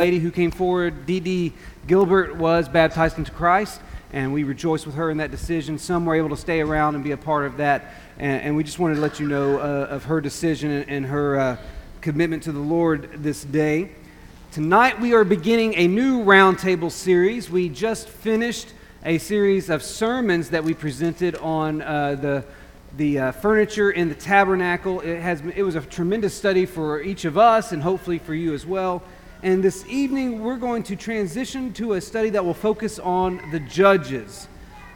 lady who came forward, Dee Gilbert, was baptized into Christ, and we rejoice with her in that decision. Some were able to stay around and be a part of that, and, and we just wanted to let you know uh, of her decision and, and her uh, commitment to the Lord this day. Tonight we are beginning a new roundtable series. We just finished a series of sermons that we presented on uh, the the uh, furniture in the tabernacle. It, has, it was a tremendous study for each of us and hopefully for you as well. And this evening, we're going to transition to a study that will focus on the judges,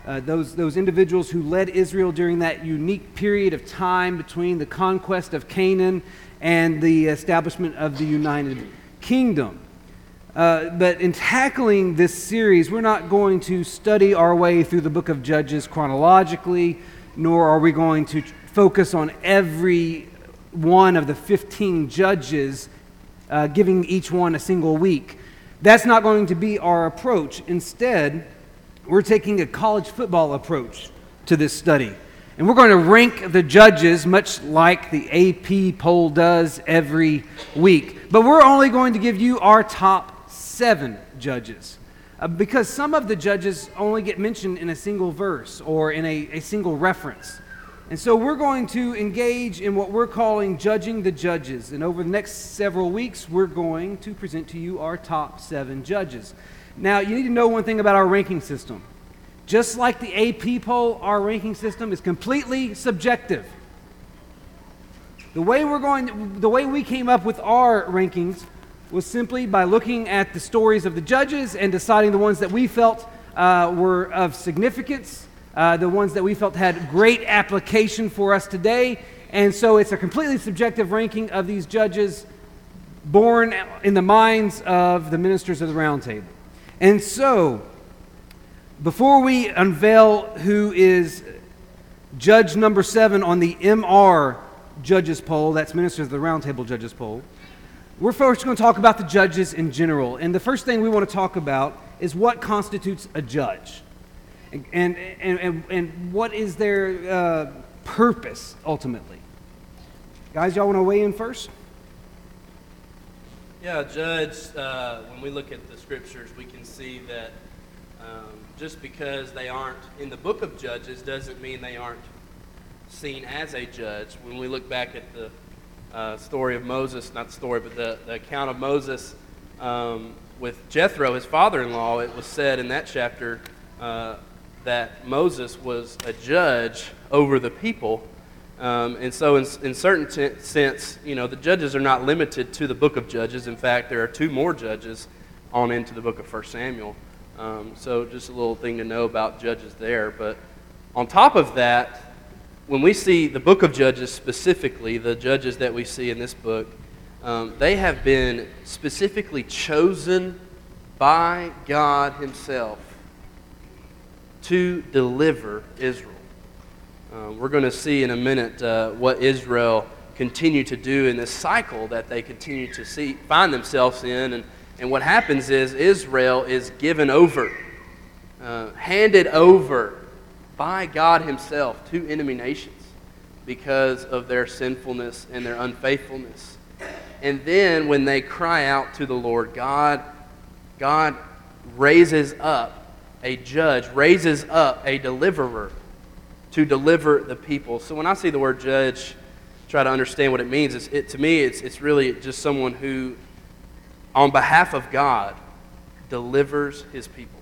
uh, those, those individuals who led Israel during that unique period of time between the conquest of Canaan and the establishment of the United Kingdom. Uh, but in tackling this series, we're not going to study our way through the book of Judges chronologically nor are we going to focus on every one of the 15 judges, uh, giving each one a single week. That's not going to be our approach. Instead, we're taking a college football approach to this study. And we're going to rank the judges much like the AP poll does every week. But we're only going to give you our top seven judges. Uh, because some of the judges only get mentioned in a single verse or in a, a single reference. And so we're going to engage in what we're calling judging the judges. And over the next several weeks, we're going to present to you our top seven judges. Now, you need to know one thing about our ranking system. Just like the AP poll, our ranking system is completely subjective. The way we're going, the way we came up with our rankings was simply by looking at the stories of the judges and deciding the ones that we felt uh, were of significance, uh, the ones that we felt had great application for us today. And so it's a completely subjective ranking of these judges born in the minds of the ministers of the roundtable. And so, before we unveil who is judge number seven on the MR judges poll, that's ministers of the roundtable judges poll, we're first going to talk about the judges in general. And the first thing we want to talk about is what constitutes a judge and, and, and, and what is their uh, purpose ultimately. Guys, y'all want to weigh in first? Yeah, Judge, uh, when we look at the scriptures, we can see that um, just because they aren't in the book of Judges doesn't mean they aren't seen as a judge. When we look back at the uh, story of Moses, not the story, but the, the account of Moses um, with Jethro, his father in law, it was said in that chapter uh, that Moses was a judge over the people. Um, and so, in, in certain t- sense, you know, the judges are not limited to the book of Judges. In fact, there are two more judges on into the book of 1 Samuel. Um, so, just a little thing to know about judges there. But on top of that, when we see the book of Judges specifically, the judges that we see in this book, um, they have been specifically chosen by God Himself to deliver Israel. Uh, we're going to see in a minute uh, what Israel continue to do in this cycle that they continue to see, find themselves in. And, and what happens is Israel is given over, uh, handed over by God Himself to enemy nations because of their sinfulness and their unfaithfulness. And then when they cry out to the Lord, God, God raises up a judge, raises up a deliverer to deliver the people. So when I see the word judge, try to understand what it means. It's, it, to me, it's, it's really just someone who, on behalf of God, delivers his people.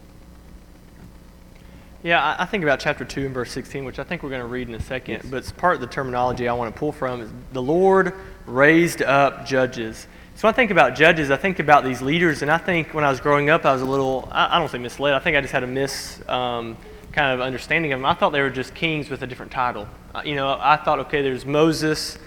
Yeah, I think about chapter 2 and verse 16, which I think we're going to read in a second. Yes. But it's part of the terminology I want to pull from is the Lord raised up judges. So I think about judges, I think about these leaders, and I think when I was growing up, I was a little, I, don't say misled, I think I just had a mis um, kind of understanding of them. I thought they were just kings with a different title. Uh, you know, I thought, okay, there's Moses,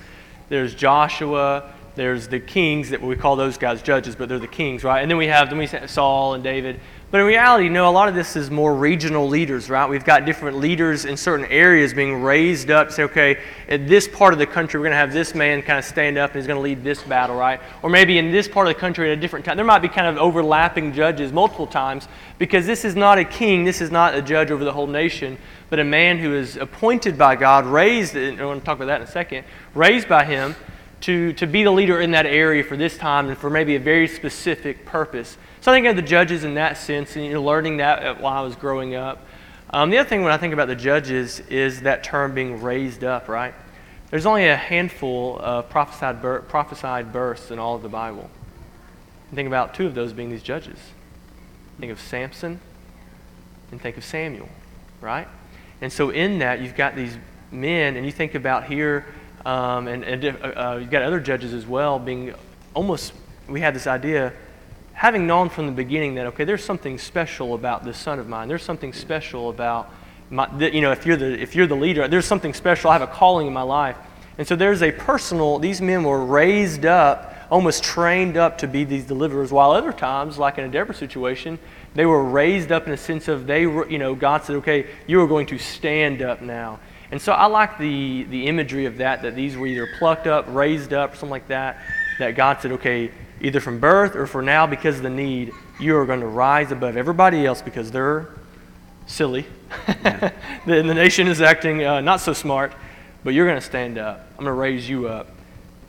there's Joshua, there's the kings that we call those guys judges, but they're the kings, right? And then we have, then we have Saul and David. But in reality, you know, a lot of this is more regional leaders, right? We've got different leaders in certain areas being raised up. Say, okay, in this part of the country, we're going to have this man kind of stand up and he's going to lead this battle, right? Or maybe in this part of the country at a different time. There might be kind of overlapping judges multiple times because this is not a king, this is not a judge over the whole nation, but a man who is appointed by God, raised, and I want to talk about that in a second, raised by him to, to be the leader in that area for this time and for maybe a very specific purpose. So I think of the judges in that sense, and you know, learning that while I was growing up. Um, the other thing when I think about the judges is that term being raised up, right? There's only a handful of prophesied, prophesied births in all of the Bible. And think about two of those being these judges. Think of Samson and think of Samuel, right? And so in that, you've got these men, and you think about here, um, and, and uh, uh, you've got other judges as well being almost, we had this idea, having known from the beginning that, okay, there's something special about this son of mine. There's something special about, my, you know, if you're, the, if you're the leader, there's something special. I have a calling in my life. And so there's a personal, these men were raised up, almost trained up to be these deliverers, while other times, like in a Deborah situation, they were raised up in a sense of they were, you know, God said, okay, you are going to stand up now. And so I like the, the imagery of that, that these were either plucked up, raised up, something like that, that God said, okay, either from birth or for now because of the need, you are going to rise above everybody else because they're silly. Yeah. the, the, nation is acting uh, not so smart, but you're going to stand up. I'm going to raise you up,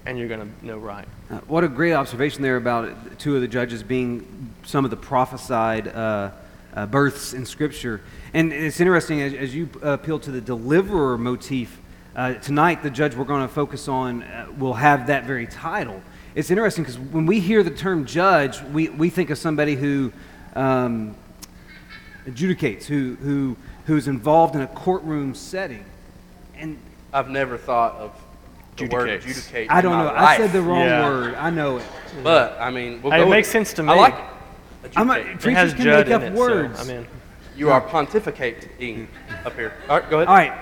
and you're going to know right. Uh, what a great observation there about two of the judges being some of the prophesied uh, uh, births in Scripture. And it's interesting as, as you appeal to the deliverer motif. Uh, tonight, the judge we're going to focus on uh, will have that very title. It's interesting because when we hear the term judge, we, we think of somebody who um, adjudicates, who, who, who's involved in a courtroom setting. And I've never thought of the word adjudicate. I don't know. Life. I said the wrong yeah. word. I know it. But I mean, we'll it makes sense to me. I like I'm a, preachers can make up words. So, I mean, you are pontificating up here. All right, go ahead. All right.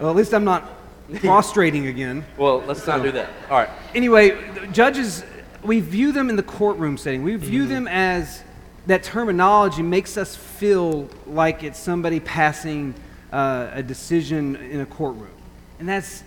Well, at least I'm not prostrating again. Well, let's not do that. All right. Anyway, judges, we view them in the courtroom setting. We view mm-hmm. them as that terminology makes us feel like it's somebody passing uh, a decision in a courtroom. And that's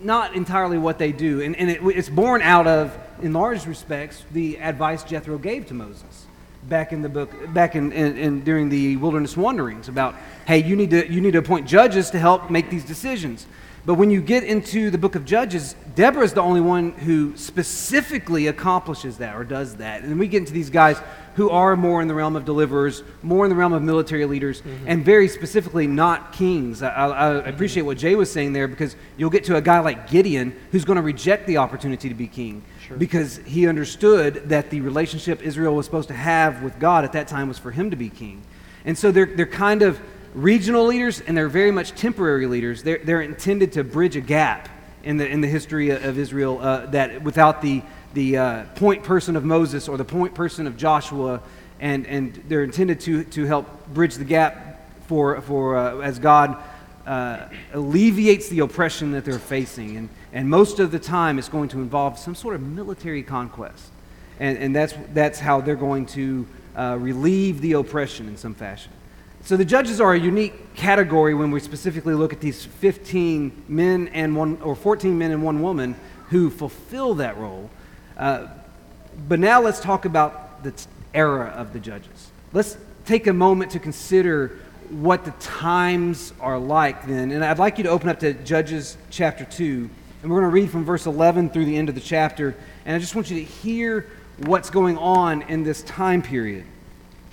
not entirely what they do. And, and it, it's born out of, in large respects, the advice Jethro gave to Moses back in the book, back in, in, in, during the wilderness wanderings about, hey, you need, to, you need to appoint judges to help make these decisions. But when you get into the book of Judges, Deborah is the only one who specifically accomplishes that or does that. And we get into these guys who are more in the realm of deliverers, more in the realm of military leaders, mm-hmm. and very specifically not kings. I, I, I mm-hmm. appreciate what Jay was saying there because you'll get to a guy like Gideon who's going to reject the opportunity to be king sure. because he understood that the relationship Israel was supposed to have with God at that time was for him to be king. And so they're, they're kind of regional leaders and they're very much temporary leaders. They're, they're intended to bridge a gap in the, in the history of Israel uh, that without the the uh, point person of Moses or the point person of Joshua, and, and they're intended to, to help bridge the gap for, for uh, as God uh, alleviates the oppression that they're facing. And, and most of the time, it's going to involve some sort of military conquest. And, and that's, that's how they're going to uh, relieve the oppression in some fashion. So the judges are a unique category when we specifically look at these 15 men and one, or 14 men and one woman who fulfill that role. Uh, but now let's talk about the era of the judges. Let's take a moment to consider what the times are like then. And I'd like you to open up to Judges chapter 2. And we're going to read from verse 11 through the end of the chapter. And I just want you to hear what's going on in this time period.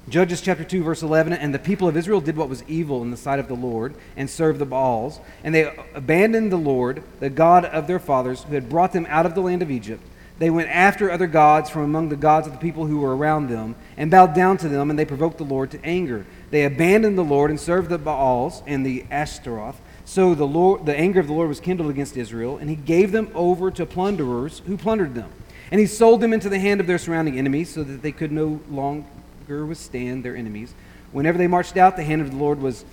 Judges chapter 2, verse 11 And the people of Israel did what was evil in the sight of the Lord and served the Baals. And they abandoned the Lord, the God of their fathers, who had brought them out of the land of Egypt they went after other gods from among the gods of the people who were around them and bowed down to them, and they provoked the Lord to anger. They abandoned the Lord and served the Baals and the Ashtaroth. So the, Lord, the anger of the Lord was kindled against Israel, and he gave them over to plunderers who plundered them. And he sold them into the hand of their surrounding enemies so that they could no longer withstand their enemies. Whenever they marched out, the hand of the Lord was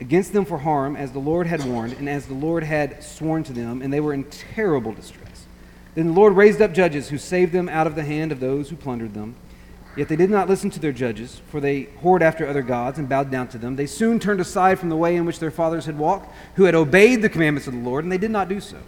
against them for harm, as the Lord had warned, and as the Lord had sworn to them, and they were in terrible distress. Then the Lord raised up judges who saved them out of the hand of those who plundered them. Yet they did not listen to their judges, for they whored after other gods and bowed down to them. They soon turned aside from the way in which their fathers had walked, who had obeyed the commandments of the Lord, and they did not do so.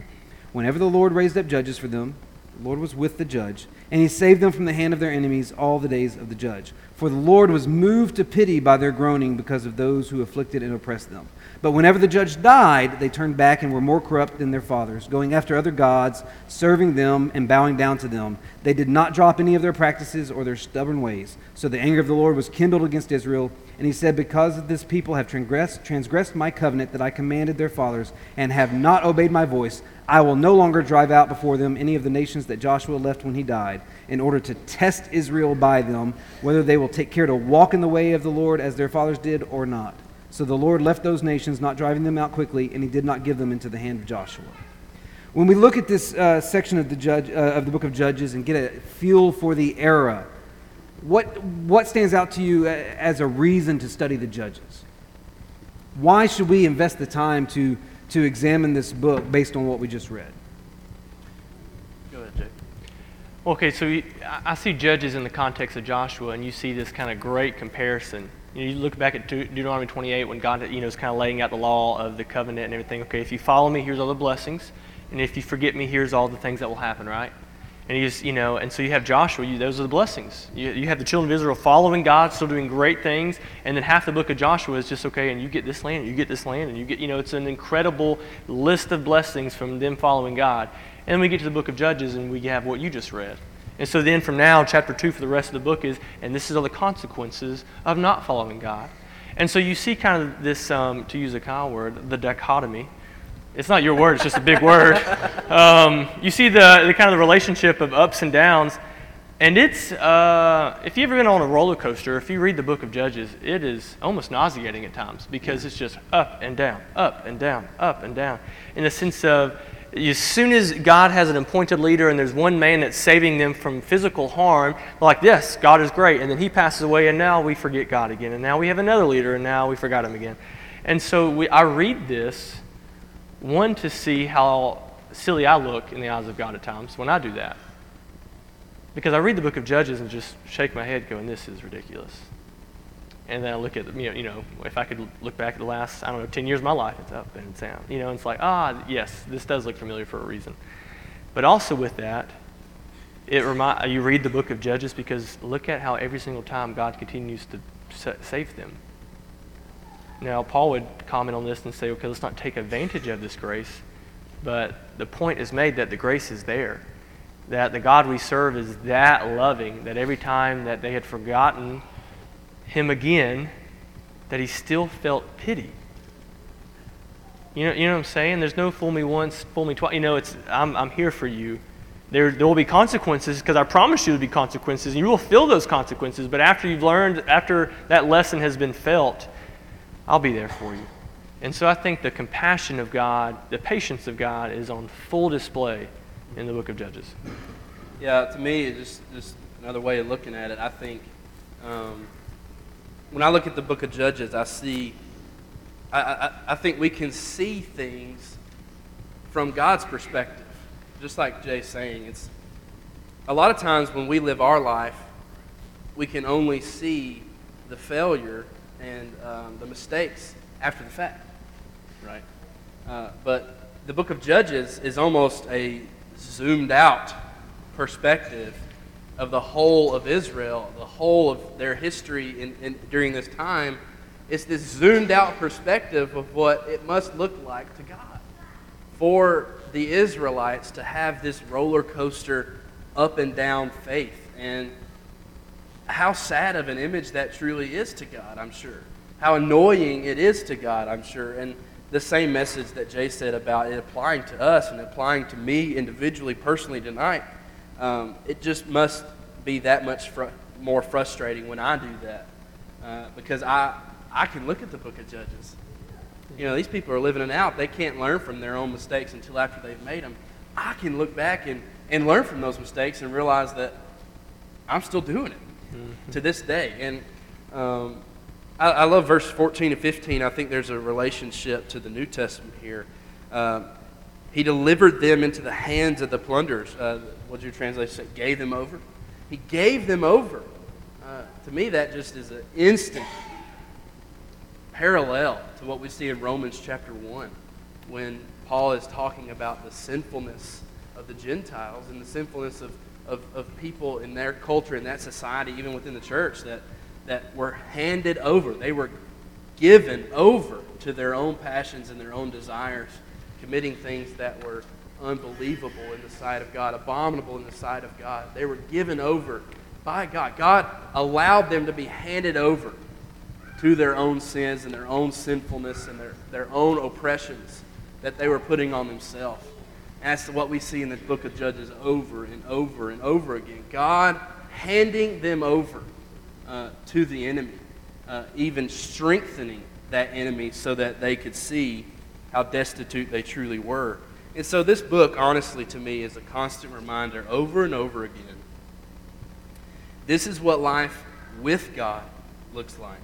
Whenever the Lord raised up judges for them, the Lord was with the judge, and he saved them from the hand of their enemies all the days of the judge. For the Lord was moved to pity by their groaning because of those who afflicted and oppressed them. But whenever the judge died, they turned back and were more corrupt than their fathers, going after other gods, serving them and bowing down to them. They did not drop any of their practices or their stubborn ways. So the anger of the Lord was kindled against Israel, and he said, Because this people have transgressed, transgressed my covenant that I commanded their fathers, and have not obeyed my voice, I will no longer drive out before them any of the nations that Joshua left when he died, in order to test Israel by them, whether they will take care to walk in the way of the Lord as their fathers did or not. So the Lord left those nations, not driving them out quickly, and he did not give them into the hand of Joshua. When we look at this uh, section of the, judge, uh, of the book of Judges and get a feel for the era, what, what stands out to you uh, as a reason to study the Judges? Why should we invest the time to to examine this book based on what we just read. Go ahead, Jake. Okay, so I see Judges in the context of Joshua, and you see this kind of great comparison. You, look back at Deuteronomy 28 when God, you know, is kind of laying out the law of the covenant and everything. Okay, if you follow me, here's all the blessings, and if you forget me, here's all the things that will happen, right? And he's, you know, and so you have Joshua, you, those are the blessings. You, you have the children of Israel following God, still doing great things, and then half the book of Joshua is just, okay, and you get this land, you get this land, and you get, you know, it's an incredible list of blessings from them following God. And then we get to the book of Judges, and we have what you just read. And so then from now, chapter 2 for the rest of the book is, and this is all the consequences of not following God. And so you see kind of this, um, to use a Kyle word, the dichotomy it's not your word, it's just a big word. Um, you see the, the kind of the relationship of ups and downs. And it's, uh, if you've ever been on a roller coaster, if you read the book of Judges, it is almost nauseating at times because it's just up and down, up and down, up and down. In the sense of, as soon as God has an appointed leader and there's one man that's saving them from physical harm, like this, God is great. And then he passes away, and now we forget God again. And now we have another leader, and now we forgot him again. And so we, I read this one, to see how silly I look in the eyes of God at times when I do that. Because I read the book of Judges and just shake my head going, this is ridiculous. And then I look at, you know, you know, if I could look back at the last, I don't know, 10 years of my life, it's up and it's down. You know, it's like, ah, yes, this does look familiar for a reason. But also with that, it remind, you read the book of Judges because look at how every single time God continues to save them. Now, Paul would comment on this and say, okay, let's not take advantage of this grace. But the point is made that the grace is there. That the God we serve is that loving that every time that they had forgotten him again, that he still felt pity. You know, you know what I'm saying? There's no fool me once, fool me twice. You know, it's I'm, I'm here for you. There, there will be consequences because I promise you there will be consequences. And you will feel those consequences. But after you've learned, after that lesson has been felt, I'll be there for you. And so I think the compassion of God, the patience of God is on full display in the book of Judges. Yeah, to me, just, just another way of looking at it, I think um, when I look at the book of Judges, I see, I, I, I think we can see things from God's perspective. Just like Jay's saying, it's a lot of times when we live our life, we can only see the failure and um, the mistakes after the fact, right? Uh, but the book of Judges is almost a zoomed out perspective of the whole of Israel, the whole of their history in, in, during this time. It's this zoomed out perspective of what it must look like to God for the Israelites to have this roller coaster up and down faith. And how sad of an image that truly is to God, I'm sure. How annoying it is to God, I'm sure. And the same message that Jay said about it applying to us and applying to me individually, personally tonight, um, it just must be that much fr- more frustrating when I do that. Uh, because I, I can look at the book of Judges. You know, these people are living it out. They can't learn from their own mistakes until after they've made them. I can look back and, and learn from those mistakes and realize that I'm still doing it to this day. And um, I, I, love verse 14 and 15. I think there's a relationship to the New Testament here. Um, he delivered them into the hands of the plunderers. Uh, what did your translation say? Gave them over. He gave them over. Uh, to me, that just is an instant parallel to what we see in Romans chapter 1 when Paul is talking about the sinfulness of the Gentiles and the sinfulness of of, of people in their culture, in that society, even within the church, that, that were handed over. They were given over to their own passions and their own desires, committing things that were unbelievable in the sight of God, abominable in the sight of God. They were given over by God. God allowed them to be handed over to their own sins and their own sinfulness and their, their own oppressions that they were putting on themselves. That's what we see in the book of Judges over and over and over again. God handing them over uh, to the enemy, uh, even strengthening that enemy so that they could see how destitute they truly were. And so, this book, honestly, to me, is a constant reminder over and over again. This is what life with God looks like.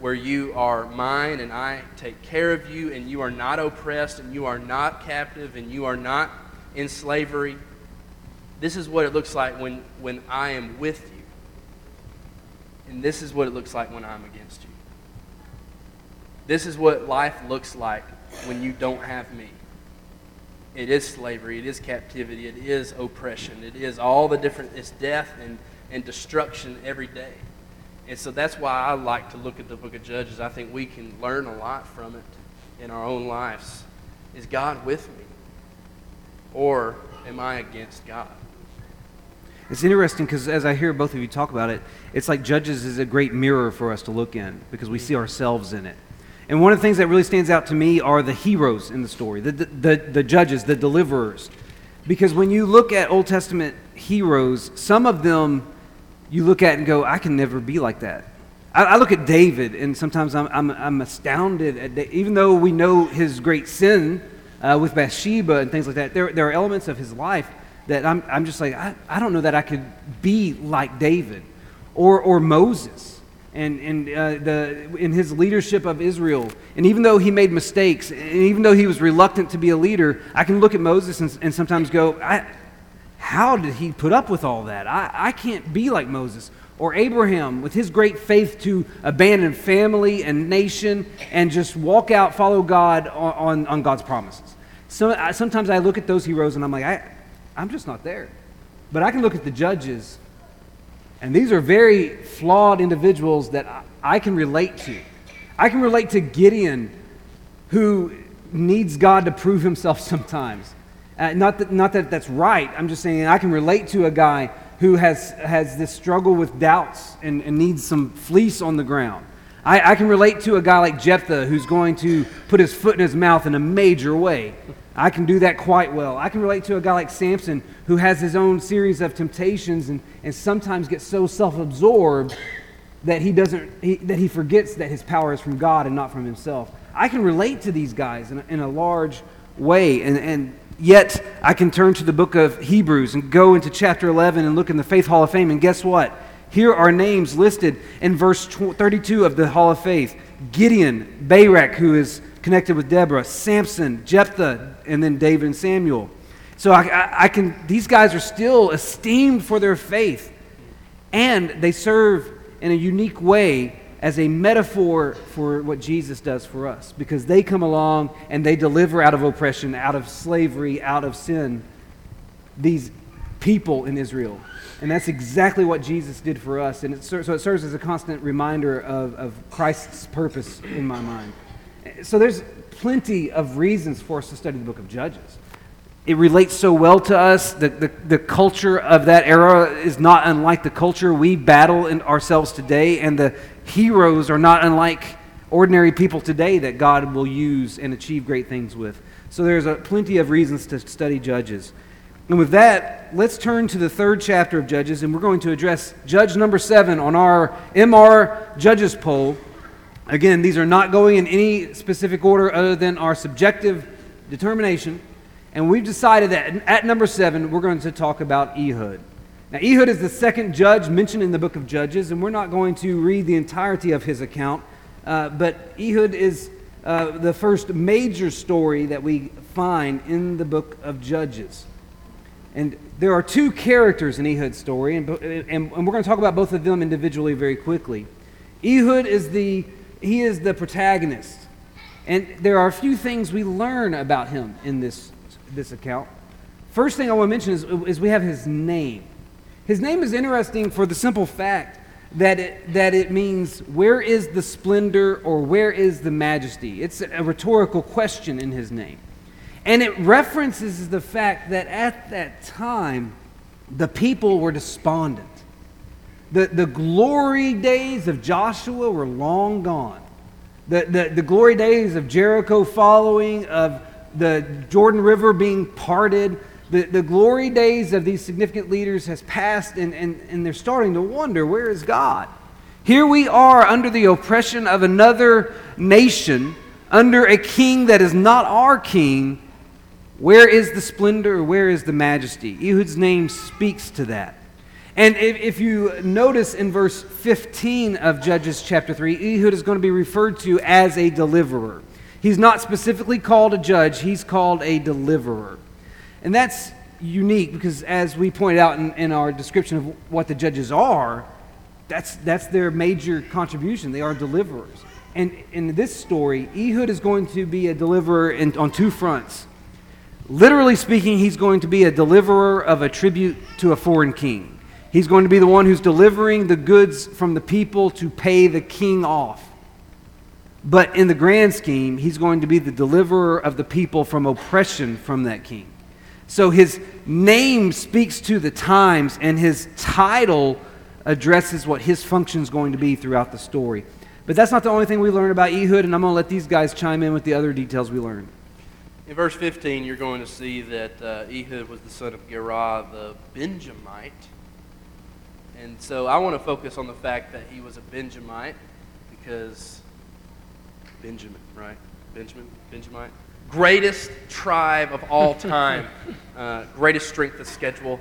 Where you are mine and I take care of you, and you are not oppressed, and you are not captive, and you are not in slavery. This is what it looks like when, when I am with you. And this is what it looks like when I'm against you. This is what life looks like when you don't have me. It is slavery, it is captivity, it is oppression, it is all the different, it's death and, and destruction every day. And so that's why I like to look at the book of Judges. I think we can learn a lot from it in our own lives. Is God with me? Or am I against God? It's interesting because as I hear both of you talk about it, it's like Judges is a great mirror for us to look in because we see ourselves in it. And one of the things that really stands out to me are the heroes in the story, the, the, the judges, the deliverers. Because when you look at Old Testament heroes, some of them you look at and go, I can never be like that. I, I look at David, and sometimes I'm, I'm, I'm astounded at da- even though we know his great sin uh, with Bathsheba and things like that, there, there are elements of his life that I'm, I'm just like, I, I don't know that I could be like David or, or Moses and, and uh, the, in his leadership of Israel. And even though he made mistakes, and even though he was reluctant to be a leader, I can look at Moses and, and sometimes go, how did he put up with all that? I, I can't be like Moses. Or Abraham, with his great faith to abandon family and nation and just walk out, follow God on, on, on God's promises. So, I, sometimes I look at those heroes and I'm like, I, I'm just not there. But I can look at the judges and these are very flawed individuals that I can relate to. I can relate to Gideon, who needs God to prove himself sometimes. Uh, not, that, not that that's right. I'm just saying I can relate to a guy who has, has this struggle with doubts and, and needs some fleece on the ground. I, I can relate to a guy like Jephthah who's going to put his foot in his mouth in a major way. I can do that quite well. I can relate to a guy like Samson who has his own series of temptations and, and sometimes gets so self absorbed that he doesn't he, that he forgets that his power is from God and not from himself. I can relate to these guys in a, in a large way, and, and yet I can turn to the book of Hebrews and go into chapter 11 and look in the Faith Hall of Fame, and guess what? Here are names listed in verse 32 of the Hall of Faith Gideon, Barak, who is connected with Deborah, Samson, Jephthah, and then David and Samuel. So I, I, I, can, these guys are still esteemed for their faith, and they serve in a unique way as a metaphor for what Jesus does for us because they come along and they deliver out of oppression, out of slavery, out of sin, these people in Israel. And that's exactly what Jesus did for us. And it, so it serves as a constant reminder of, of Christ's purpose in my mind. So there's plenty of reasons for us to study the book of Judges. It relates so well to us. The, the, the culture of that era is not unlike the culture we battle in ourselves today, and the heroes are not unlike ordinary people today that God will use and achieve great things with. So there's a, plenty of reasons to study Judges. And with that, let's turn to the third chapter of Judges, and we're going to address Judge number seven on our MR Judges poll. Again, these are not going in any specific order other than our subjective determination. And we've decided that at number seven, we're going to talk about Ehud. Now, Ehud is the second judge mentioned in the book of Judges, and we're not going to read the entirety of his account. Uh, but Ehud is uh, the first major story that we find in the book of Judges. And there are two characters in Ehud's story, and, and, and we're going to talk about both of them individually very quickly. Ehud is the he is the protagonist. And there are a few things we learn about him in this, this account. First thing I want to mention is, is we have his name. His name is interesting for the simple fact that it, that it means where is the splendor or where is the majesty? It's a rhetorical question in his name. And it references the fact that at that time, the people were despondent. The, the glory days of Joshua were long gone. The, the, the glory days of Jericho following, of the Jordan River being parted, the, the glory days of these significant leaders has passed, and, and, and they're starting to wonder where is God? Here we are under the oppression of another nation, under a king that is not our king. Where is the splendor? Where is the majesty? Ehud's name speaks to that. And if, if, you notice in verse 15 of Judges chapter 3, Ehud is going to be referred to as a deliverer. He's not specifically called a judge, he's called a deliverer. And that's unique because, as we pointed out in, in our description of what the judges are, that's, that's their major contribution. They are deliverers. And in this story, Ehud is going to be a deliverer in, on two fronts. Literally speaking, he's going to be a deliverer of a tribute to a foreign king. He's going to be the one who's delivering the goods from the people to pay the king off. But in the grand scheme, he's going to be the deliverer of the people from oppression from that king. So his name speaks to the times, and his title addresses what his function is going to be throughout the story. But that's not the only thing we learn about Ehud, and I'm going to let these guys chime in with the other details we learned. In verse 15, you're going to see that uh, Ehud was the son of Gera the Benjamite. And so I want to focus on the fact that he was a Benjamite because Benjamin, right? Benjamin, Benjamite greatest tribe of all time, uh, greatest strength of schedule,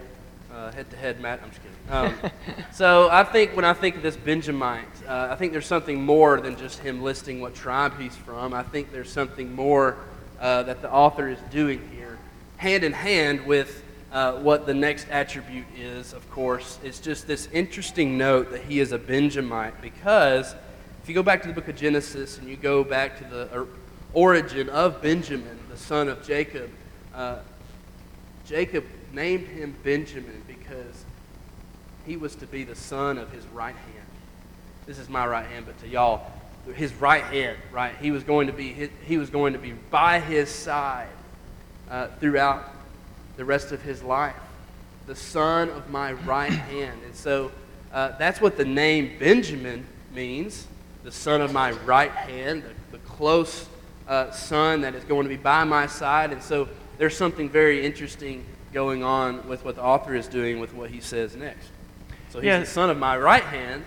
head to head, Matt. I'm just kidding. Um, so I think when I think of this Benjamite, uh, I think there's something more than just him listing what tribe he's from. I think there's something more uh, that the author is doing here, hand in hand with uh, what the next attribute is, of course. It's just this interesting note that he is a Benjamite because if you go back to the book of Genesis and you go back to the origin of Benjamin, the son of Jacob, uh, Jacob named him Benjamin because he was to be the son of his right hand. This is my right hand, but to y'all, his right hand, right? He was going to be his, he was going to be by his side uh, throughout the rest of his life. The son of my right hand, and so uh, that's what the name Benjamin means. The son of my right hand, the, the close uh, son that is going to be by my side. And so there's something very interesting going on with what the author is doing with what he says next. So he's yeah. the son of my right hand,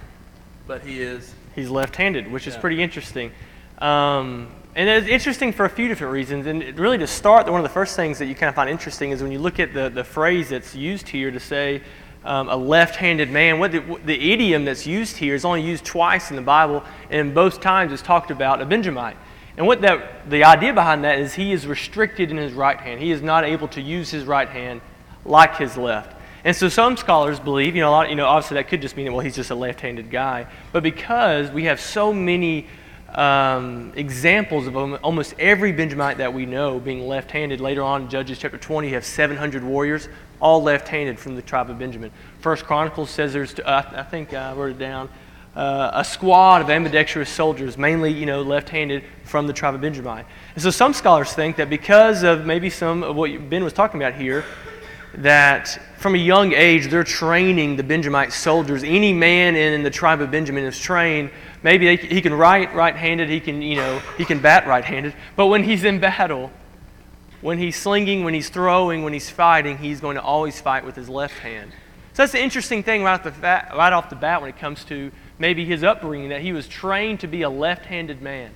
but he is. He's left handed, which is pretty interesting. Um, and it's interesting for a few different reasons. And really, to start, one of the first things that you kind of find interesting is when you look at the, the phrase that's used here to say um, a left handed man. What the, the idiom that's used here is only used twice in the Bible, and both times it's talked about a Benjamite. And what that, the idea behind that is he is restricted in his right hand. He is not able to use his right hand like his left. And so some scholars believe, you know, a lot, you know, obviously that could just mean, that, well, he's just a left-handed guy. But because we have so many um, examples of almost every Benjamite that we know being left-handed, later on in Judges chapter 20, you have 700 warriors, all left-handed from the tribe of Benjamin. First Chronicles says there's, uh, I think I wrote it down, uh, a squad of ambidextrous soldiers, mainly, you know, left-handed from the tribe of Benjamin. And so some scholars think that because of maybe some of what Ben was talking about here, that from a young age they're training the Benjamite soldiers. Any man in the tribe of Benjamin is trained. Maybe he can write right-handed, he can, you know, he can bat right-handed. But when he's in battle, when he's slinging, when he's throwing, when he's fighting, he's going to always fight with his left hand. So that's the interesting thing right off the, bat, right off the bat when it comes to maybe his upbringing, that he was trained to be a left handed man.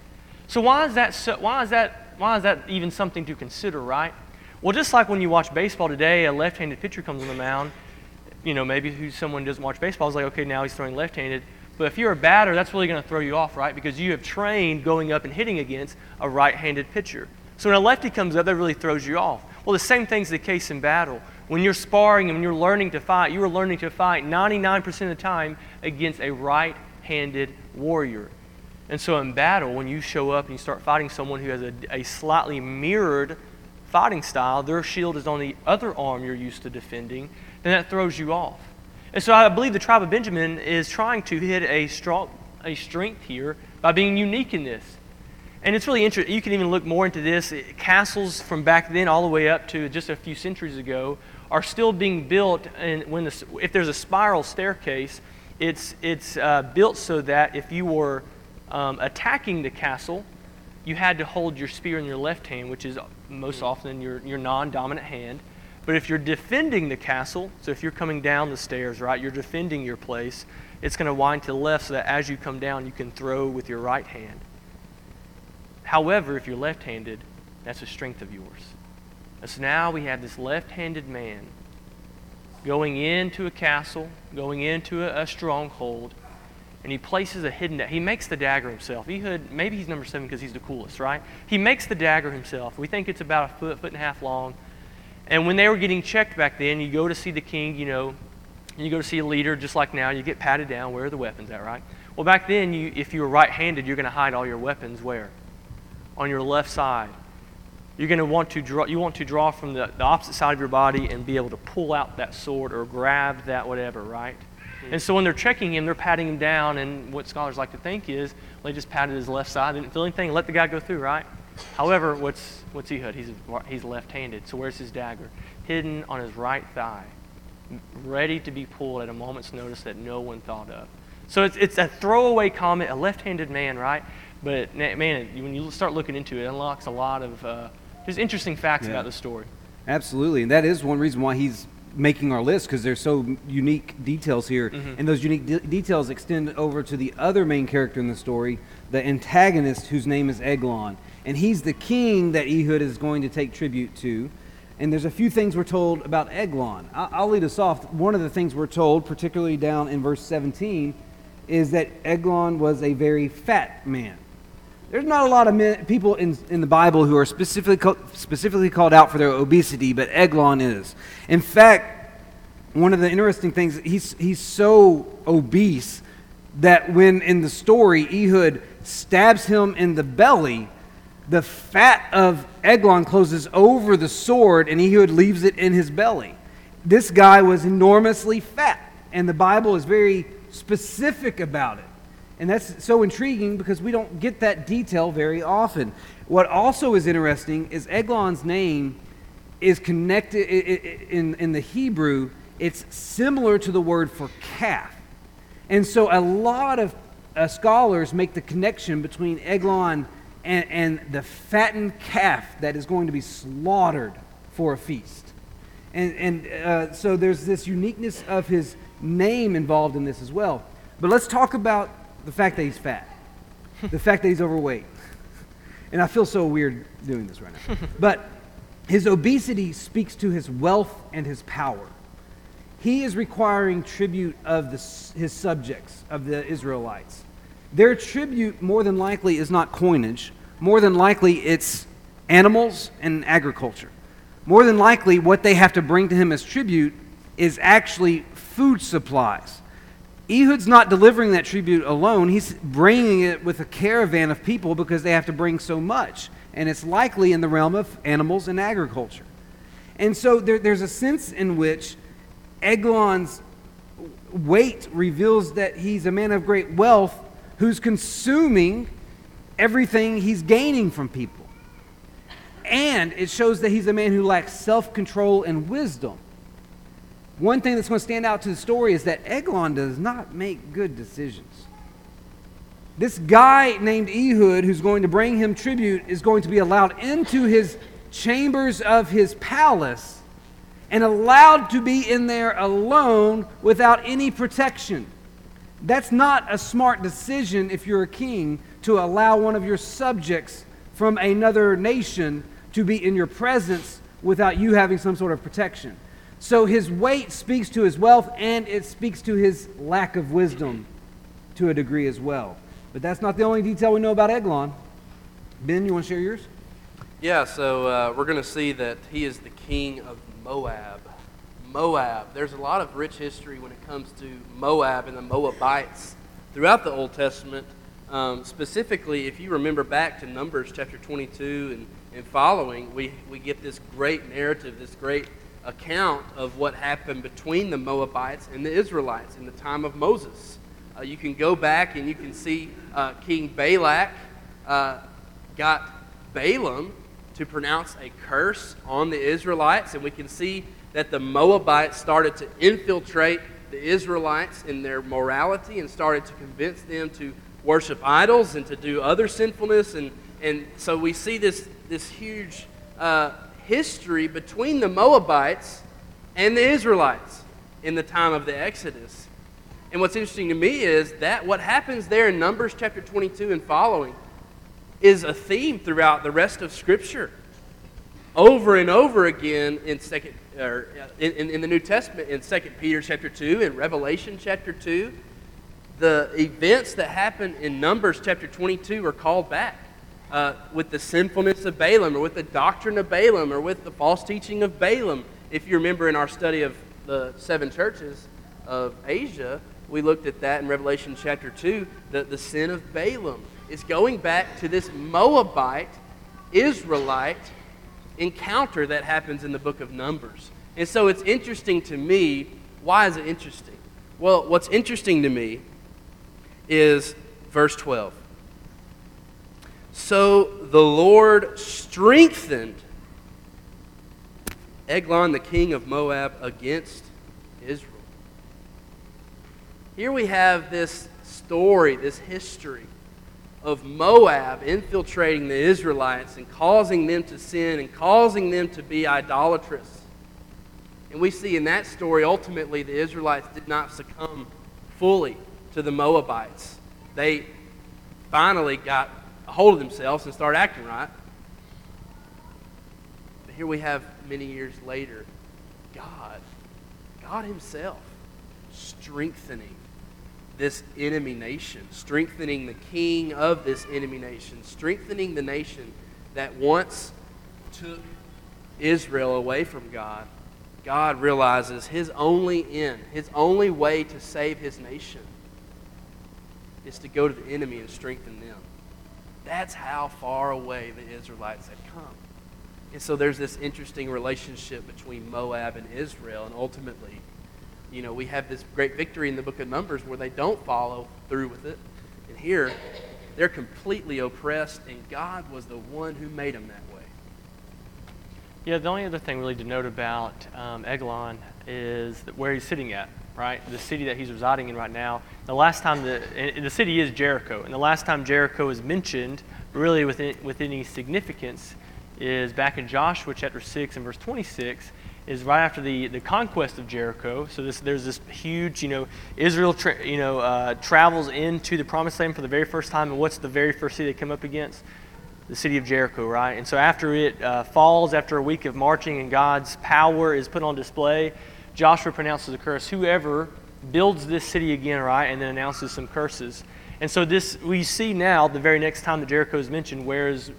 So, why is, that so, why, is that, why is that even something to consider, right? Well, just like when you watch baseball today, a left handed pitcher comes on the mound, you know, maybe who someone doesn't watch baseball is like, okay, now he's throwing left handed. But if you're a batter, that's really going to throw you off, right? Because you have trained going up and hitting against a right handed pitcher. So when a lefty comes up, that really throws you off. Well, the same thing's the case in battle. When you're sparring and when you're learning to fight, you are learning to fight 99% of the time against a right handed warrior. And so in battle, when you show up and you start fighting someone who has a, a slightly mirrored fighting style, their shield is on the other arm you're used to defending, then that throws you off. And so I believe the tribe of Benjamin is trying to hit a, strong, a strength here by being unique in this. And it's really interesting. You can even look more into this. Castles from back then all the way up to just a few centuries ago are still being built. And when the, if there's a spiral staircase, it's, it's uh, built so that if you were um, attacking the castle, you had to hold your spear in your left hand, which is most mm. often your, your non dominant hand. But if you're defending the castle, so if you're coming down the stairs, right, you're defending your place, it's going to wind to the left so that as you come down, you can throw with your right hand. However, if you're left handed, that's a strength of yours. And so now we have this left handed man going into a castle, going into a, a stronghold, and he places a hidden dagger. He makes the dagger himself. Ehud, maybe he's number seven because he's the coolest, right? He makes the dagger himself. We think it's about a foot, foot and a half long. And when they were getting checked back then, you go to see the king, you know, you go to see a leader just like now, you get patted down. Where are the weapons at, right? Well, back then, you, if you were right handed, you're going to hide all your weapons where? On your left side. You're going to want to draw, you want to draw from the, the opposite side of your body and be able to pull out that sword or grab that whatever, right? And so when they're checking him, they're patting him down, and what scholars like to think is well, they just patted his left side, didn't feel anything, let the guy go through, right? However, what's, what's Ehud? He's, he's left handed. So where's his dagger? Hidden on his right thigh, ready to be pulled at a moment's notice that no one thought of. So it's, it's a throwaway comment, a left handed man, right? But man, when you start looking into it, it unlocks a lot of uh, just interesting facts yeah. about the story. Absolutely. And that is one reason why he's making our list because there's so unique details here, mm-hmm. and those unique de- details extend over to the other main character in the story, the antagonist, whose name is Eglon, and he's the king that Ehud is going to take tribute to. And there's a few things we're told about Eglon. I- I'll lead us off. One of the things we're told, particularly down in verse 17, is that Eglon was a very fat man. There's not a lot of men, people in, in the Bible who are specifically, specifically called out for their obesity, but Eglon is. In fact, one of the interesting things, he's, he's so obese that when in the story Ehud stabs him in the belly, the fat of Eglon closes over the sword and Ehud leaves it in his belly. This guy was enormously fat, and the Bible is very specific about it. And that's so intriguing because we don't get that detail very often. What also is interesting is Eglon's name is connected in, in the Hebrew, it's similar to the word for calf. And so a lot of uh, scholars make the connection between Eglon and, and the fattened calf that is going to be slaughtered for a feast. And, and uh, so there's this uniqueness of his name involved in this as well. But let's talk about the fact that he's fat, the fact that he's overweight. And I feel so weird doing this right now. But his obesity speaks to his wealth and his power. He is requiring tribute of the, his subjects, of the Israelites. Their tribute, more than likely, is not coinage. More than likely, it's animals and agriculture. More than likely, what they have to bring to him as tribute is actually food supplies. Ehud's not delivering that tribute alone. He's bringing it with a caravan of people because they have to bring so much. And it's likely in the realm of animals and agriculture. And so there, there's a sense in which Eglon's weight reveals that he's a man of great wealth who's consuming everything he's gaining from people. And it shows that he's a man who lacks self control and wisdom one thing that's going to stand out to the story is that Eglon does not make good decisions. This guy named Ehud, who's going to bring him tribute, is going to be allowed into his chambers of his palace and allowed to be in there alone without any protection. That's not a smart decision if you're a king to allow one of your subjects from another nation to be in your presence without you having some sort of protection. So his weight speaks to his wealth and it speaks to his lack of wisdom to a degree as well. But that's not the only detail we know about Eglon. Ben, you want to share yours? Yeah, so uh, we're going to see that he is the king of Moab. Moab. There's a lot of rich history when it comes to Moab and the Moabites throughout the Old Testament. Um, specifically, if you remember back to Numbers chapter 22 and and following, we, we get this great narrative, this great account of what happened between the Moabites and the Israelites in the time of Moses. Uh, you can go back and you can see uh, King Balak uh, got Balaam to pronounce a curse on the Israelites, and we can see that the Moabites started to infiltrate the Israelites in their morality and started to convince them to worship idols and to do other sinfulness. And, and so we see this, this huge uh, history between the Moabites and the Israelites in the time of the Exodus. And what's interesting to me is that what happens there in Numbers chapter 22 and following is a theme throughout the rest of Scripture. Over and over again in second or uh, in, in, the New Testament, in 2 Peter chapter 2, in Revelation chapter 2, the events that happen in Numbers chapter 22 are called back. Uh, with the sinfulness of Balaam, or with the doctrine of Balaam, or with the false teaching of Balaam. If you remember in our study of the seven churches of Asia, we looked at that in Revelation chapter 2, the, the sin of Balaam is going back to this Moabite, Israelite encounter that happens in the book of Numbers. And so it's interesting to me. Why is it interesting? Well, what's interesting to me is verse 12. So the Lord strengthened Eglon, the king of Moab, against Israel. Here we have this story, this history of Moab infiltrating the Israelites and causing them to sin and causing them to be idolatrous. And we see in that story, ultimately, the Israelites did not succumb fully to the Moabites. They finally got a hold of themselves and start acting right. But here we have many years later, God, God Himself, strengthening this enemy nation, strengthening the king of this enemy nation, strengthening the nation that once took Israel away from God. God realizes his only end, his only way to save his nation is to go to the enemy and strengthen them. That's how far away the Israelites had come. And so there's this interesting relationship between Moab and Israel, and ultimately, you know, we have this great victory in the book of Numbers where they don't follow through with it. And here, they're completely oppressed, and God was the one who made them that way. Yeah, the only other thing really to note about um, Eglon is where he's sitting at, right? The city that he's residing in right now. The last time the, the city is Jericho, and the last time Jericho is mentioned, really with, with any significance, is back in Joshua chapter 6 and verse 26 is right after the, the conquest of Jericho. So this, there's this huge, you know, Israel, tra- you know, uh, travels into the promised land for the very first time. And what's the very first city they come up against? The city of Jericho, right? And so after it uh, falls, after a week of marching and God's power is put on display, Joshua pronounces a curse. Whoever builds this city again, right, and then announces some curses. And so this we see now, the very next time that Jericho is mentioned, where is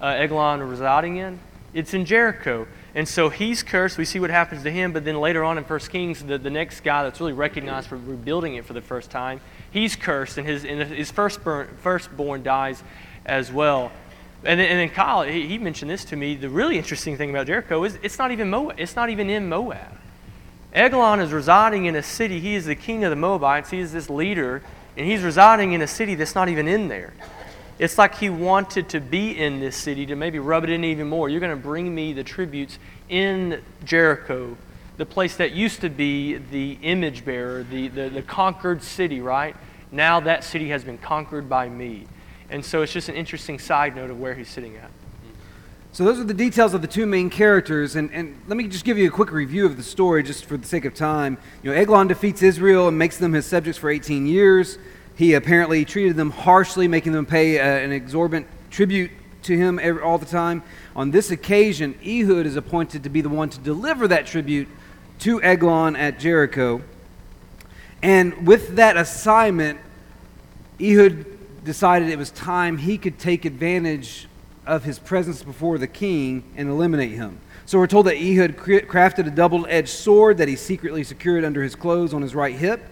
uh, Eglon residing in? It's in Jericho. And so he's cursed. We see what happens to him, but then later on in 1 Kings, the, the next guy that's really recognized for rebuilding it for the first time, he's cursed, and his, and his firstborn, firstborn dies as well. And then, and then Kyle, he, he, mentioned this to me. The really interesting thing about Jericho is it's not even Moab. It's not even in Moab. Eglon is residing in a city. He is the king of the Moabites. He is this leader, and he's residing in a city that's not even in there. It's like he wanted to be in this city to maybe rub it in even more. You're going to bring me the tributes in Jericho, the place that used to be the image bearer, the, the, the conquered city, right? Now that city has been conquered by me. And so it's just an interesting side note of where he's sitting at. So those are the details of the two main characters, and, and let me just give you a quick review of the story, just for the sake of time. You know, Eglon defeats Israel and makes them his subjects for 18 years. He apparently treated them harshly, making them pay uh, an exorbitant tribute to him every, all the time. On this occasion, Ehud is appointed to be the one to deliver that tribute to Eglon at Jericho. And with that assignment, Ehud decided it was time he could take advantage of his presence before the king and eliminate him. So we're told that Ehud crafted a double edged sword that he secretly secured under his clothes on his right hip.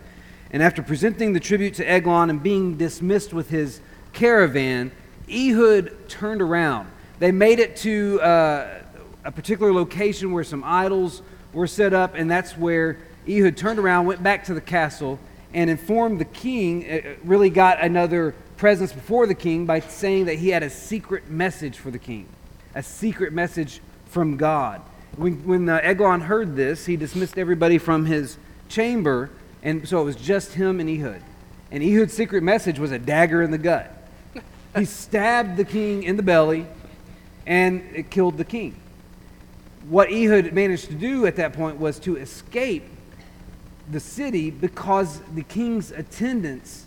And after presenting the tribute to Eglon and being dismissed with his caravan, Ehud turned around, They made it to uh, a particular location where some idols were set up, and that's where Ehud turned around, went back to the castle, and informed the king, uh, really got another presence before the king by saying that he had a secret message for the king, a secret message from God. When, when uh, Eglon heard this, he dismissed everybody from his chamber, and so it was just him and Ehud. And Ehud's secret message was a dagger in the gut. he stabbed the king in the belly, and it killed the king. What Ehud managed to do at that point was to escape the city because the king's attendants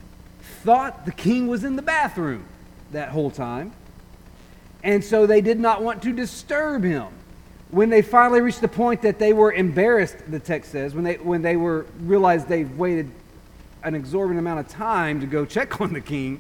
thought the king was in the bathroom that whole time. And so they did not want to disturb him. When they finally reached the point that they were embarrassed, the text says, when they, when they were realized they've waited an exorbitant amount of time to go check on the king,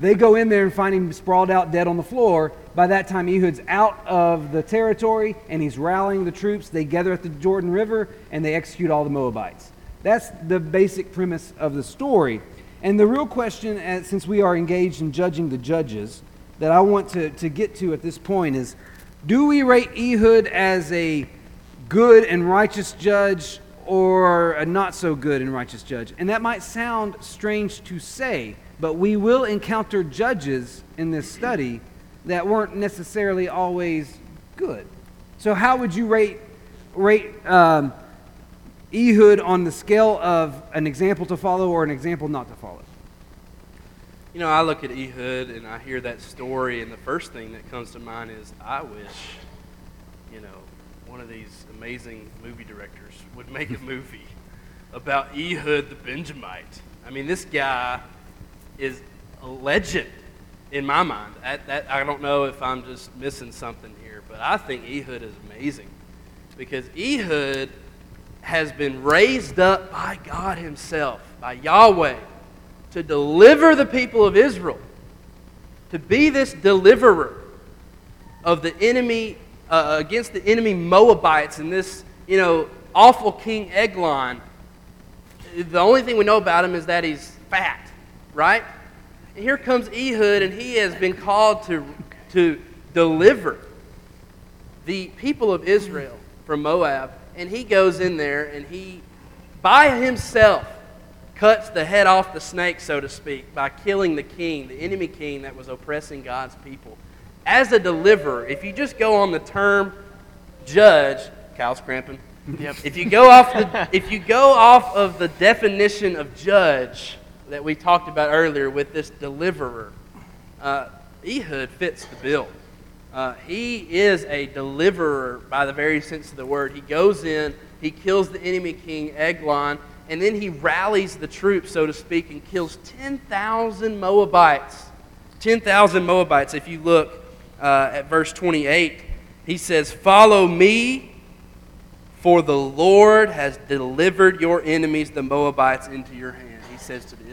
they go in there and find him sprawled out dead on the floor. By that time, Ehud's out of the territory and he's rallying the troops. They gather at the Jordan River and they execute all the Moabites. That's the basic premise of the story. And the real question, uh, since we are engaged in judging the judges, that I want to, to get to at this point is do we rate Ehud as a good and righteous judge or a not so good and righteous judge? And that might sound strange to say, but we will encounter judges in this study that weren't necessarily always good. So, how would you rate, rate um, Ehud on the scale of an example to follow or an example not to follow? You know, I look at Ehud and I hear that story, and the first thing that comes to mind is I wish, you know, one of these amazing movie directors would make a movie about Ehud the Benjamite. I mean, this guy is a legend in my mind. That, that, I don't know if I'm just missing something here, but I think Ehud is amazing because Ehud has been raised up by God Himself, by Yahweh, to deliver the people of Israel, to be this deliverer of the enemy, uh, against the enemy Moabites and this, you know, awful King Eglon. The only thing we know about him is that he's fat, right? And here comes Ehud, and he has been called to, to deliver the people of Israel from Moab and he goes in there and he, by himself, cuts the head off the snake, so to speak, by killing the king, the enemy king that was oppressing God's people. As a deliverer, if you just go on the term judge, Kyle's cramping. Yep. If you go off the, if you go off of the definition of judge that we talked about earlier with this deliverer, uh, Ehud fits the bill. Uh, he is a deliverer by the very sense of the word. He goes in, he kills the enemy king, Eglon, and then he rallies the troops, so to speak, and kills 10,000 Moabites. 10,000 Moabites. If you look uh, at verse 28, he says, Follow me, for the Lord has delivered your enemies, the Moabites, into your hand. He says to the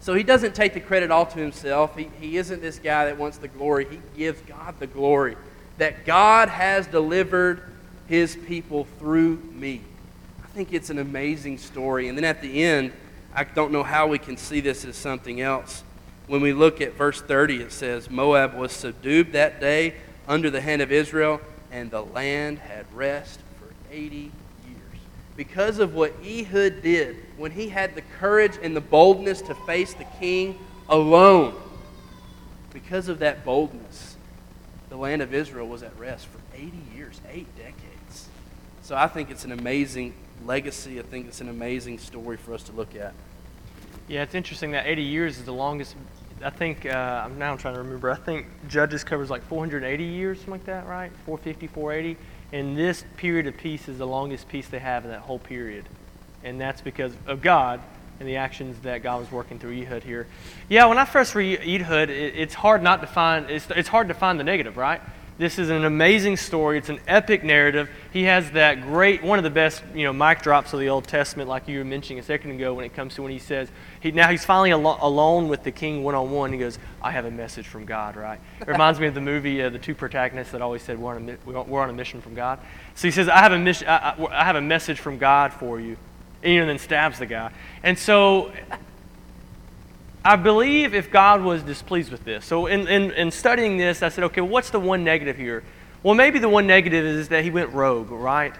so he doesn't take the credit all to himself. He, he isn't this guy that wants the glory. He gives God the glory that God has delivered his people through me. I think it's an amazing story. And then at the end, I don't know how we can see this as something else. When we look at verse 30, it says, Moab was subdued that day under the hand of Israel, and the land had rest for 80 because of what Ehud did when he had the courage and the boldness to face the king alone. Because of that boldness, the land of Israel was at rest for 80 years, eight decades. So I think it's an amazing legacy. I think it's an amazing story for us to look at. Yeah, it's interesting that 80 years is the longest. I think, uh, I'm now trying to remember, I think Judges covers like 480 years, something like that, right? 450, 480. And this period of peace is the longest peace they have in that whole period. And that's because of God and the actions that God was working through Ehud here. Yeah, when I first read Ehud, it, it's hard not to find, it's, it's hard to find the negative, right? This is an amazing story. It's an epic narrative. He has that great, one of the best, you know, mic drops of the Old Testament, like you were mentioning a second ago, when it comes to when he says, he, now he's finally al- alone with the king one on one. He goes, I have a message from God, right? It reminds me of the movie, uh, the two protagonists that always said, we're on, a, we're on a mission from God. So he says, I have a, mission, I, I, I have a message from God for you. And, you know, then stabs the guy. And so I believe if God was displeased with this. So in, in, in studying this, I said, okay, what's the one negative here? Well, maybe the one negative is that he went rogue, right?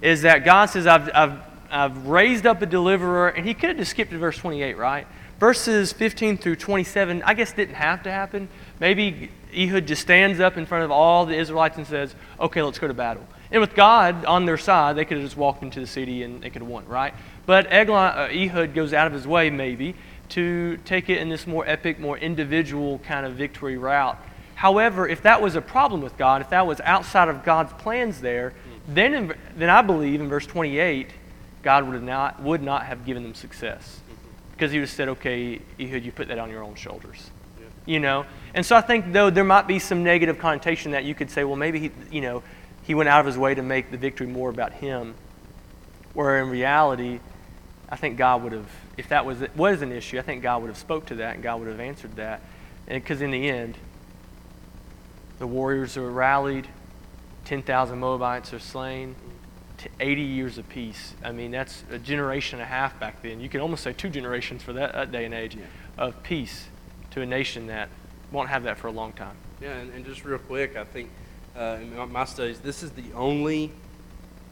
Is that God says, I've, I've, I've raised up a deliverer, and he could have just skipped to verse 28, right? Verses 15 through 27, I guess didn't have to happen. Maybe Ehud just stands up in front of all the Israelites and says, okay, let's go to battle. And with God on their side, they could have just walked into the city and they could have won, right? But Eglon, uh, Ehud goes out of his way, maybe, to take it in this more epic, more individual kind of victory route. However, if that was a problem with God, if that was outside of God's plans there, then, in, then I believe in verse 28, God would not, would not have given them success. Because he would have said, okay, Ehud, you put that on your own shoulders. Yeah. You know? And so I think, though, there might be some negative connotation that you could say, well, maybe he, you know, he went out of his way to make the victory more about him. Where in reality, I think God would have, if that was, was an issue, I think God would have spoke to that and God would have answered that. Because in the end, the warriors are rallied, 10,000 Moabites are slain, 80 years of peace. I mean, that's a generation and a half back then. You could almost say two generations for that, that day and age yeah. of peace to a nation that won't have that for a long time. Yeah, and, and just real quick, I think uh, in my studies, this is the only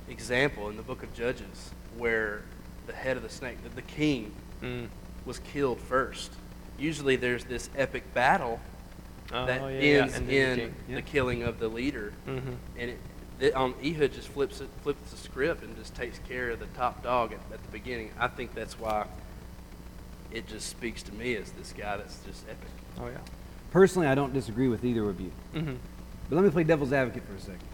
example in the book of Judges where the head of the snake, the, the king, mm. was killed first. Usually there's this epic battle oh, that yeah, ends yeah. in the, yeah. the, killing of the leader. Mm-hmm. And it, it, um, Ehud just flips it, flips the script and just takes care of the top dog at, at, the beginning. I think that's why it just speaks to me as this guy that's just epic. Oh yeah. Personally, I don't disagree with either of you. Mm-hmm. But let me play devil's advocate for a second.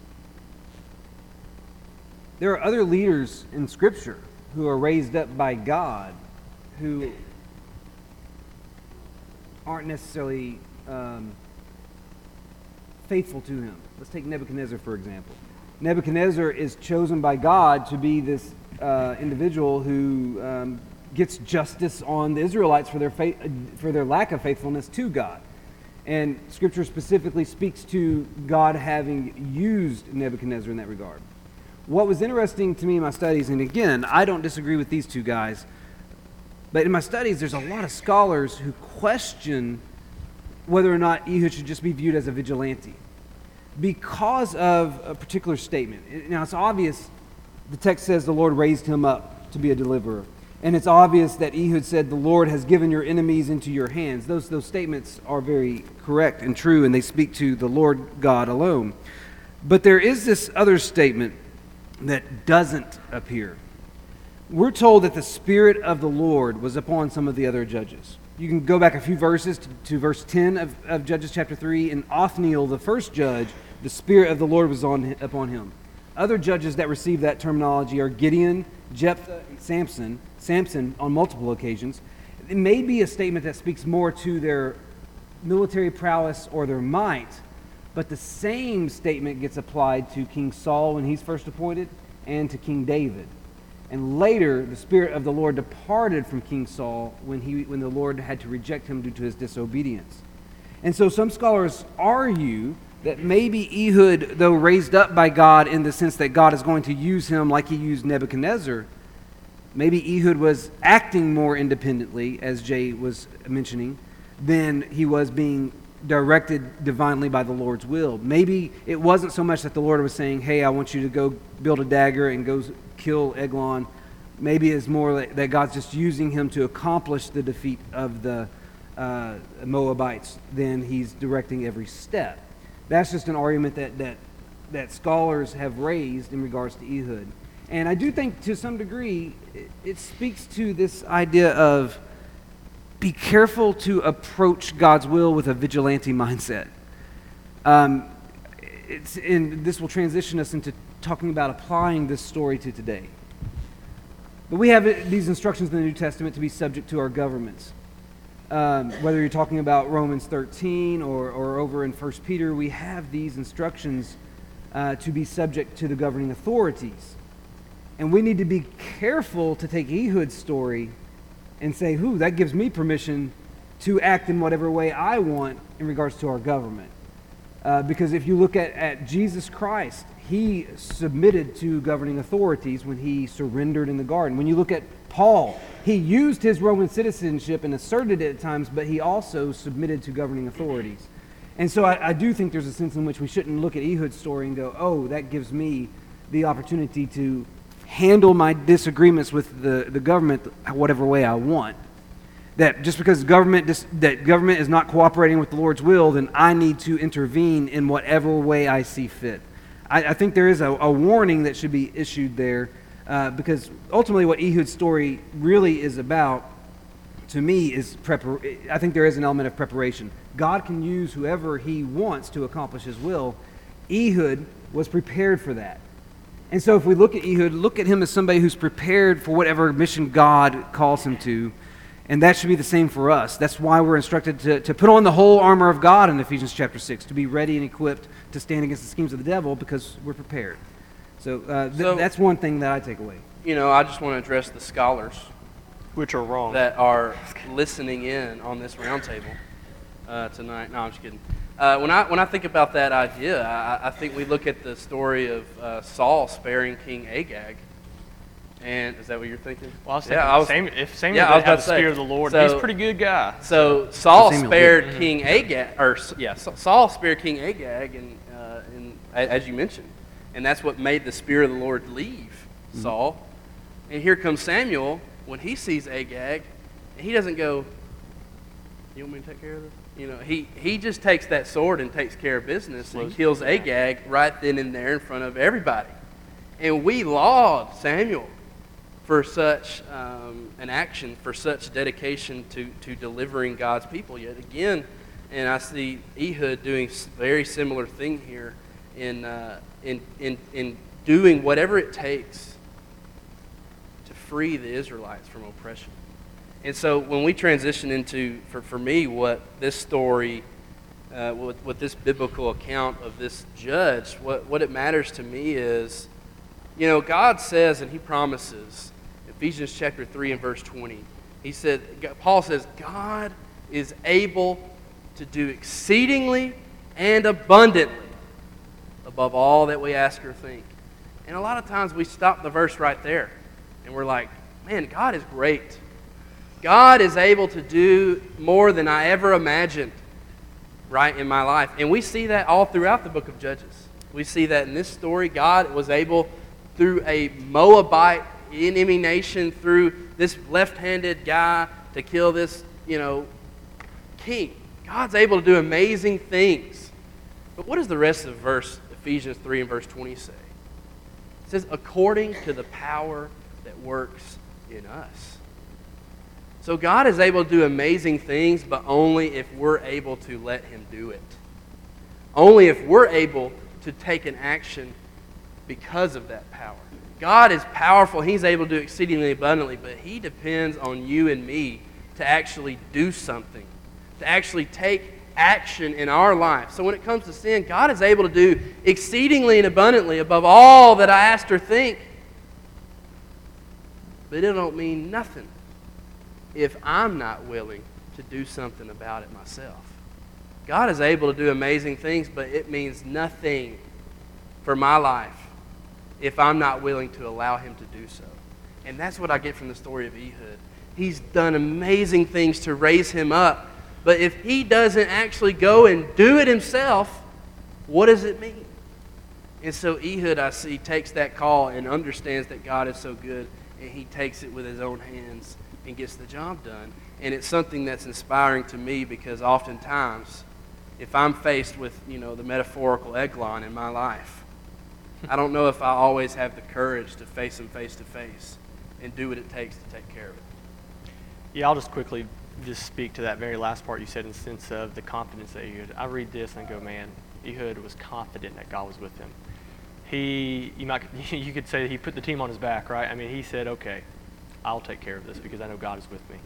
There are other leaders in Scripture who are raised up by God who aren't necessarily um, faithful to him. Let's take Nebuchadnezzar, for example. Nebuchadnezzar is chosen by God to be this uh, individual who um, gets justice on the Israelites for their, fa- for their lack of faithfulness to God. And Scripture specifically speaks to God having used Nebuchadnezzar in that regard. What was interesting to me in my studies, and again, I don't disagree with these two guys, but in my studies, there's a lot of scholars who question whether or not Ehud should just be viewed as a vigilante because of a particular statement. Now, it's obvious the text says the Lord raised him up to be a deliverer. And it's obvious that Ehud said, The Lord has given your enemies into your hands. Those, those statements are very correct and true, and they speak to the Lord God alone. But there is this other statement that doesn't appear. We're told that the Spirit of the Lord was upon some of the other judges. You can go back a few verses to, to verse 10 of, of Judges chapter 3. In Othniel, the first judge, the Spirit of the Lord was on, upon him. Other judges that receive that terminology are Gideon, Jephthah, and Samson. Samson on multiple occasions. It may be a statement that speaks more to their military prowess or their might, but the same statement gets applied to King Saul when he's first appointed and to King David. And later, the Spirit of the Lord departed from King Saul when, he, when the Lord had to reject him due to his disobedience. And so some scholars argue that maybe Ehud, though raised up by God in the sense that God is going to use him like he used Nebuchadnezzar, maybe Ehud was acting more independently, as Jay was mentioning, than he was being directed divinely by the Lord's will. Maybe it wasn't so much that the Lord was saying, hey, I want you to go build a dagger and go kill Eglon. Maybe it's more that God's just using him to accomplish the defeat of the uh, Moabites than he's directing every step. That's just an argument that, that, that scholars have raised in regards to Ehud. And I do think to some degree it, it speaks to this idea of be careful to approach God's will with a vigilante mindset. Um, it's, and this will transition us into talking about applying this story to today. But we have these instructions in the New Testament to be subject to our governments. Um, whether you're talking about Romans 13 or, or over in 1 Peter, we have these instructions uh, to be subject to the governing authorities. And we need to be careful to take Ehud's story and say, whoo, that gives me permission to act in whatever way I want in regards to our government. Uh, because if you look at, at Jesus Christ, he submitted to governing authorities when he surrendered in the garden. When you look at Paul, he used his Roman citizenship and asserted it at times, but he also submitted to governing authorities. And so I, I do think there's a sense in which we shouldn't look at Ehud's story and go, oh, that gives me the opportunity to handle my disagreements with the, the government whatever way I want. That just because government dis, that government is not cooperating with the Lord's will, then I need to intervene in whatever way I see fit. I, I think there is a, a, warning that should be issued there uh, because ultimately what Ehud's story really is about, to me, is prepar- I think there is an element of preparation. God can use whoever he wants to accomplish his will. Ehud was prepared for that. And so if we look at Ehud, look at him as somebody who's prepared for whatever mission God calls him to. And that should be the same for us. That's why we're instructed to, to put on the whole armor of God in Ephesians chapter 6, to be ready and equipped to stand against the schemes of the devil because we're prepared. So, uh, th- So- that's one thing that I take away. You know, I just want to address the scholars Which are wrong. that are listening in on this roundtable uh, tonight. No, I'm just kidding. Uh, when I when I think about that idea, I, I think we look at the story of uh, Saul sparing King Agag, and is that what you're thinking? well, I was thinking, yeah, I was, Samuel, if Samuel yeah, I did was have about the to say, Spirit of the Lord, so- he's a pretty good guy. So Saul Samuel spared Mm-hmm. King Agag, or S- yeah, Sa- Saul spared King Agag, and, uh, and a- as you mentioned, and that's what made the spirit of the Lord leave Mm-hmm. Saul. And here comes Samuel when he sees Agag, and he doesn't go, "You want me to take care of this?" You know, he he just takes that sword and takes care of business and kills Agag right then and there in front of everybody. And we laud Samuel for such um, an action, for such dedication to, to delivering God's people. Yet again, and I see Ehud doing very similar thing here in, uh, in, in, in doing whatever it takes to free the Israelites from oppression. And so when we transition into, for, for me, what this story, uh, what, what this biblical account of this judge, what, what it matters to me is, you know, God says and He promises, Ephesians chapter 3 and verse 20, He said, Paul says, God is able to do exceedingly and abundantly above all that we ask or think. And a lot of times we stop the verse right there and we're like, man, God is great. God is able to do more than I ever imagined, right, in my life. And we see that all throughout the book of Judges. We see that in this story, God was able, through a Moabite enemy nation, through this left handed guy, to kill this, you know, king. God's able to do amazing things. But what does the rest of the verse Ephesians 3 and verse 20 say? It says, according to the power that works in us. So God is able to do amazing things, but only if we're able to let Him do it. Only if we're able to take an action because of that power. God is powerful. He's able to do exceedingly abundantly, but He depends on you and me to actually do something, to actually take action in our life. So when it comes to sin, God is able to do exceedingly and abundantly above all that I asked or think. But it don't mean nothing if I'm not willing to do something about it myself. God is able to do amazing things, but it means nothing for my life if I'm not willing to allow Him to do so. And that's what I get from the story of Ehud. He's done amazing things to raise him up, but if he doesn't actually go and do it himself, what does it mean? And so Ehud, I see, takes that call and understands that God is so good, and he takes it with his own hands and gets the job done. And it's something that's inspiring to me because oftentimes, if I'm faced with, you know, the metaphorical Eglon in my life, I don't know if I always have the courage to face him face to face and do what it takes to take care of it. Yeah, I'll just quickly just speak to that very last part you said in the sense of the confidence that Ehud. I read this and I go, man, Ehud was confident that God was with him. He, you might, you could say he put the team on his back, right? I mean, he said, okay, I'll take care of this because I know God is with me.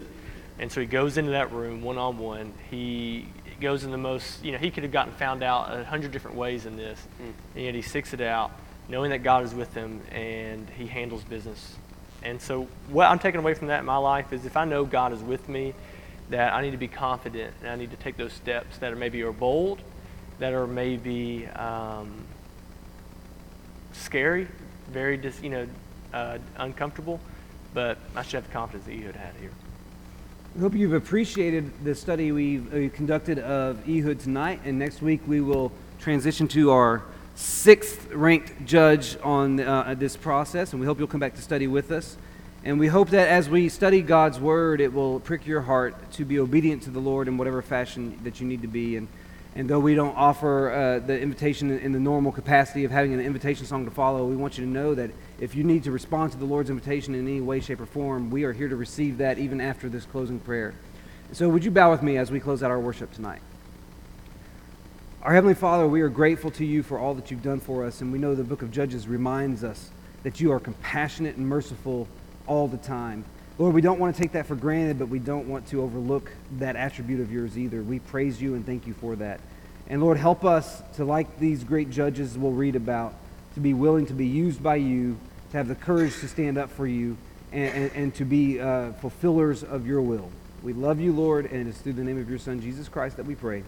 And so he goes into that room one on one. He goes in the most, you know, he could have gotten found out a hundred different ways in this, Mm. and yet he sticks it out, knowing that God is with him, and he handles business. And so, what I'm taking away from that in my life is if I know God is with me, that I need to be confident and I need to take those steps that are maybe are bold, that are maybe um, scary, very dis, you know uh, uncomfortable, but I should have the confidence that Ehud had here. I hope you've appreciated the study we've uh, conducted of Ehud tonight, and next week we will transition to our sixth ranked judge on uh, this process, and we hope you'll come back to study with us. And we hope that as we study God's Word, it will prick your heart to be obedient to the Lord in whatever fashion that you need to be. And, and though we don't offer uh, the invitation in the normal capacity of having an invitation song to follow, we want you to know that if you need to respond to the Lord's invitation in any way, shape, or form, we are here to receive that even after this closing prayer. So, would you bow with me as we close out our worship tonight? Our Heavenly Father, we are grateful to you for all that you've done for us, and we know the book of Judges reminds us that you are compassionate and merciful all the time. Lord, we don't want to take that for granted, but we don't want to overlook that attribute of yours either. We praise you and thank you for that. And Lord, help us to, like these great judges we'll read about, to be willing to be used by you, to have the courage to stand up for you, and, and, and to be uh, fulfillers of your will. We love you, Lord, and it is through the name of your Son, Jesus Christ, that we pray.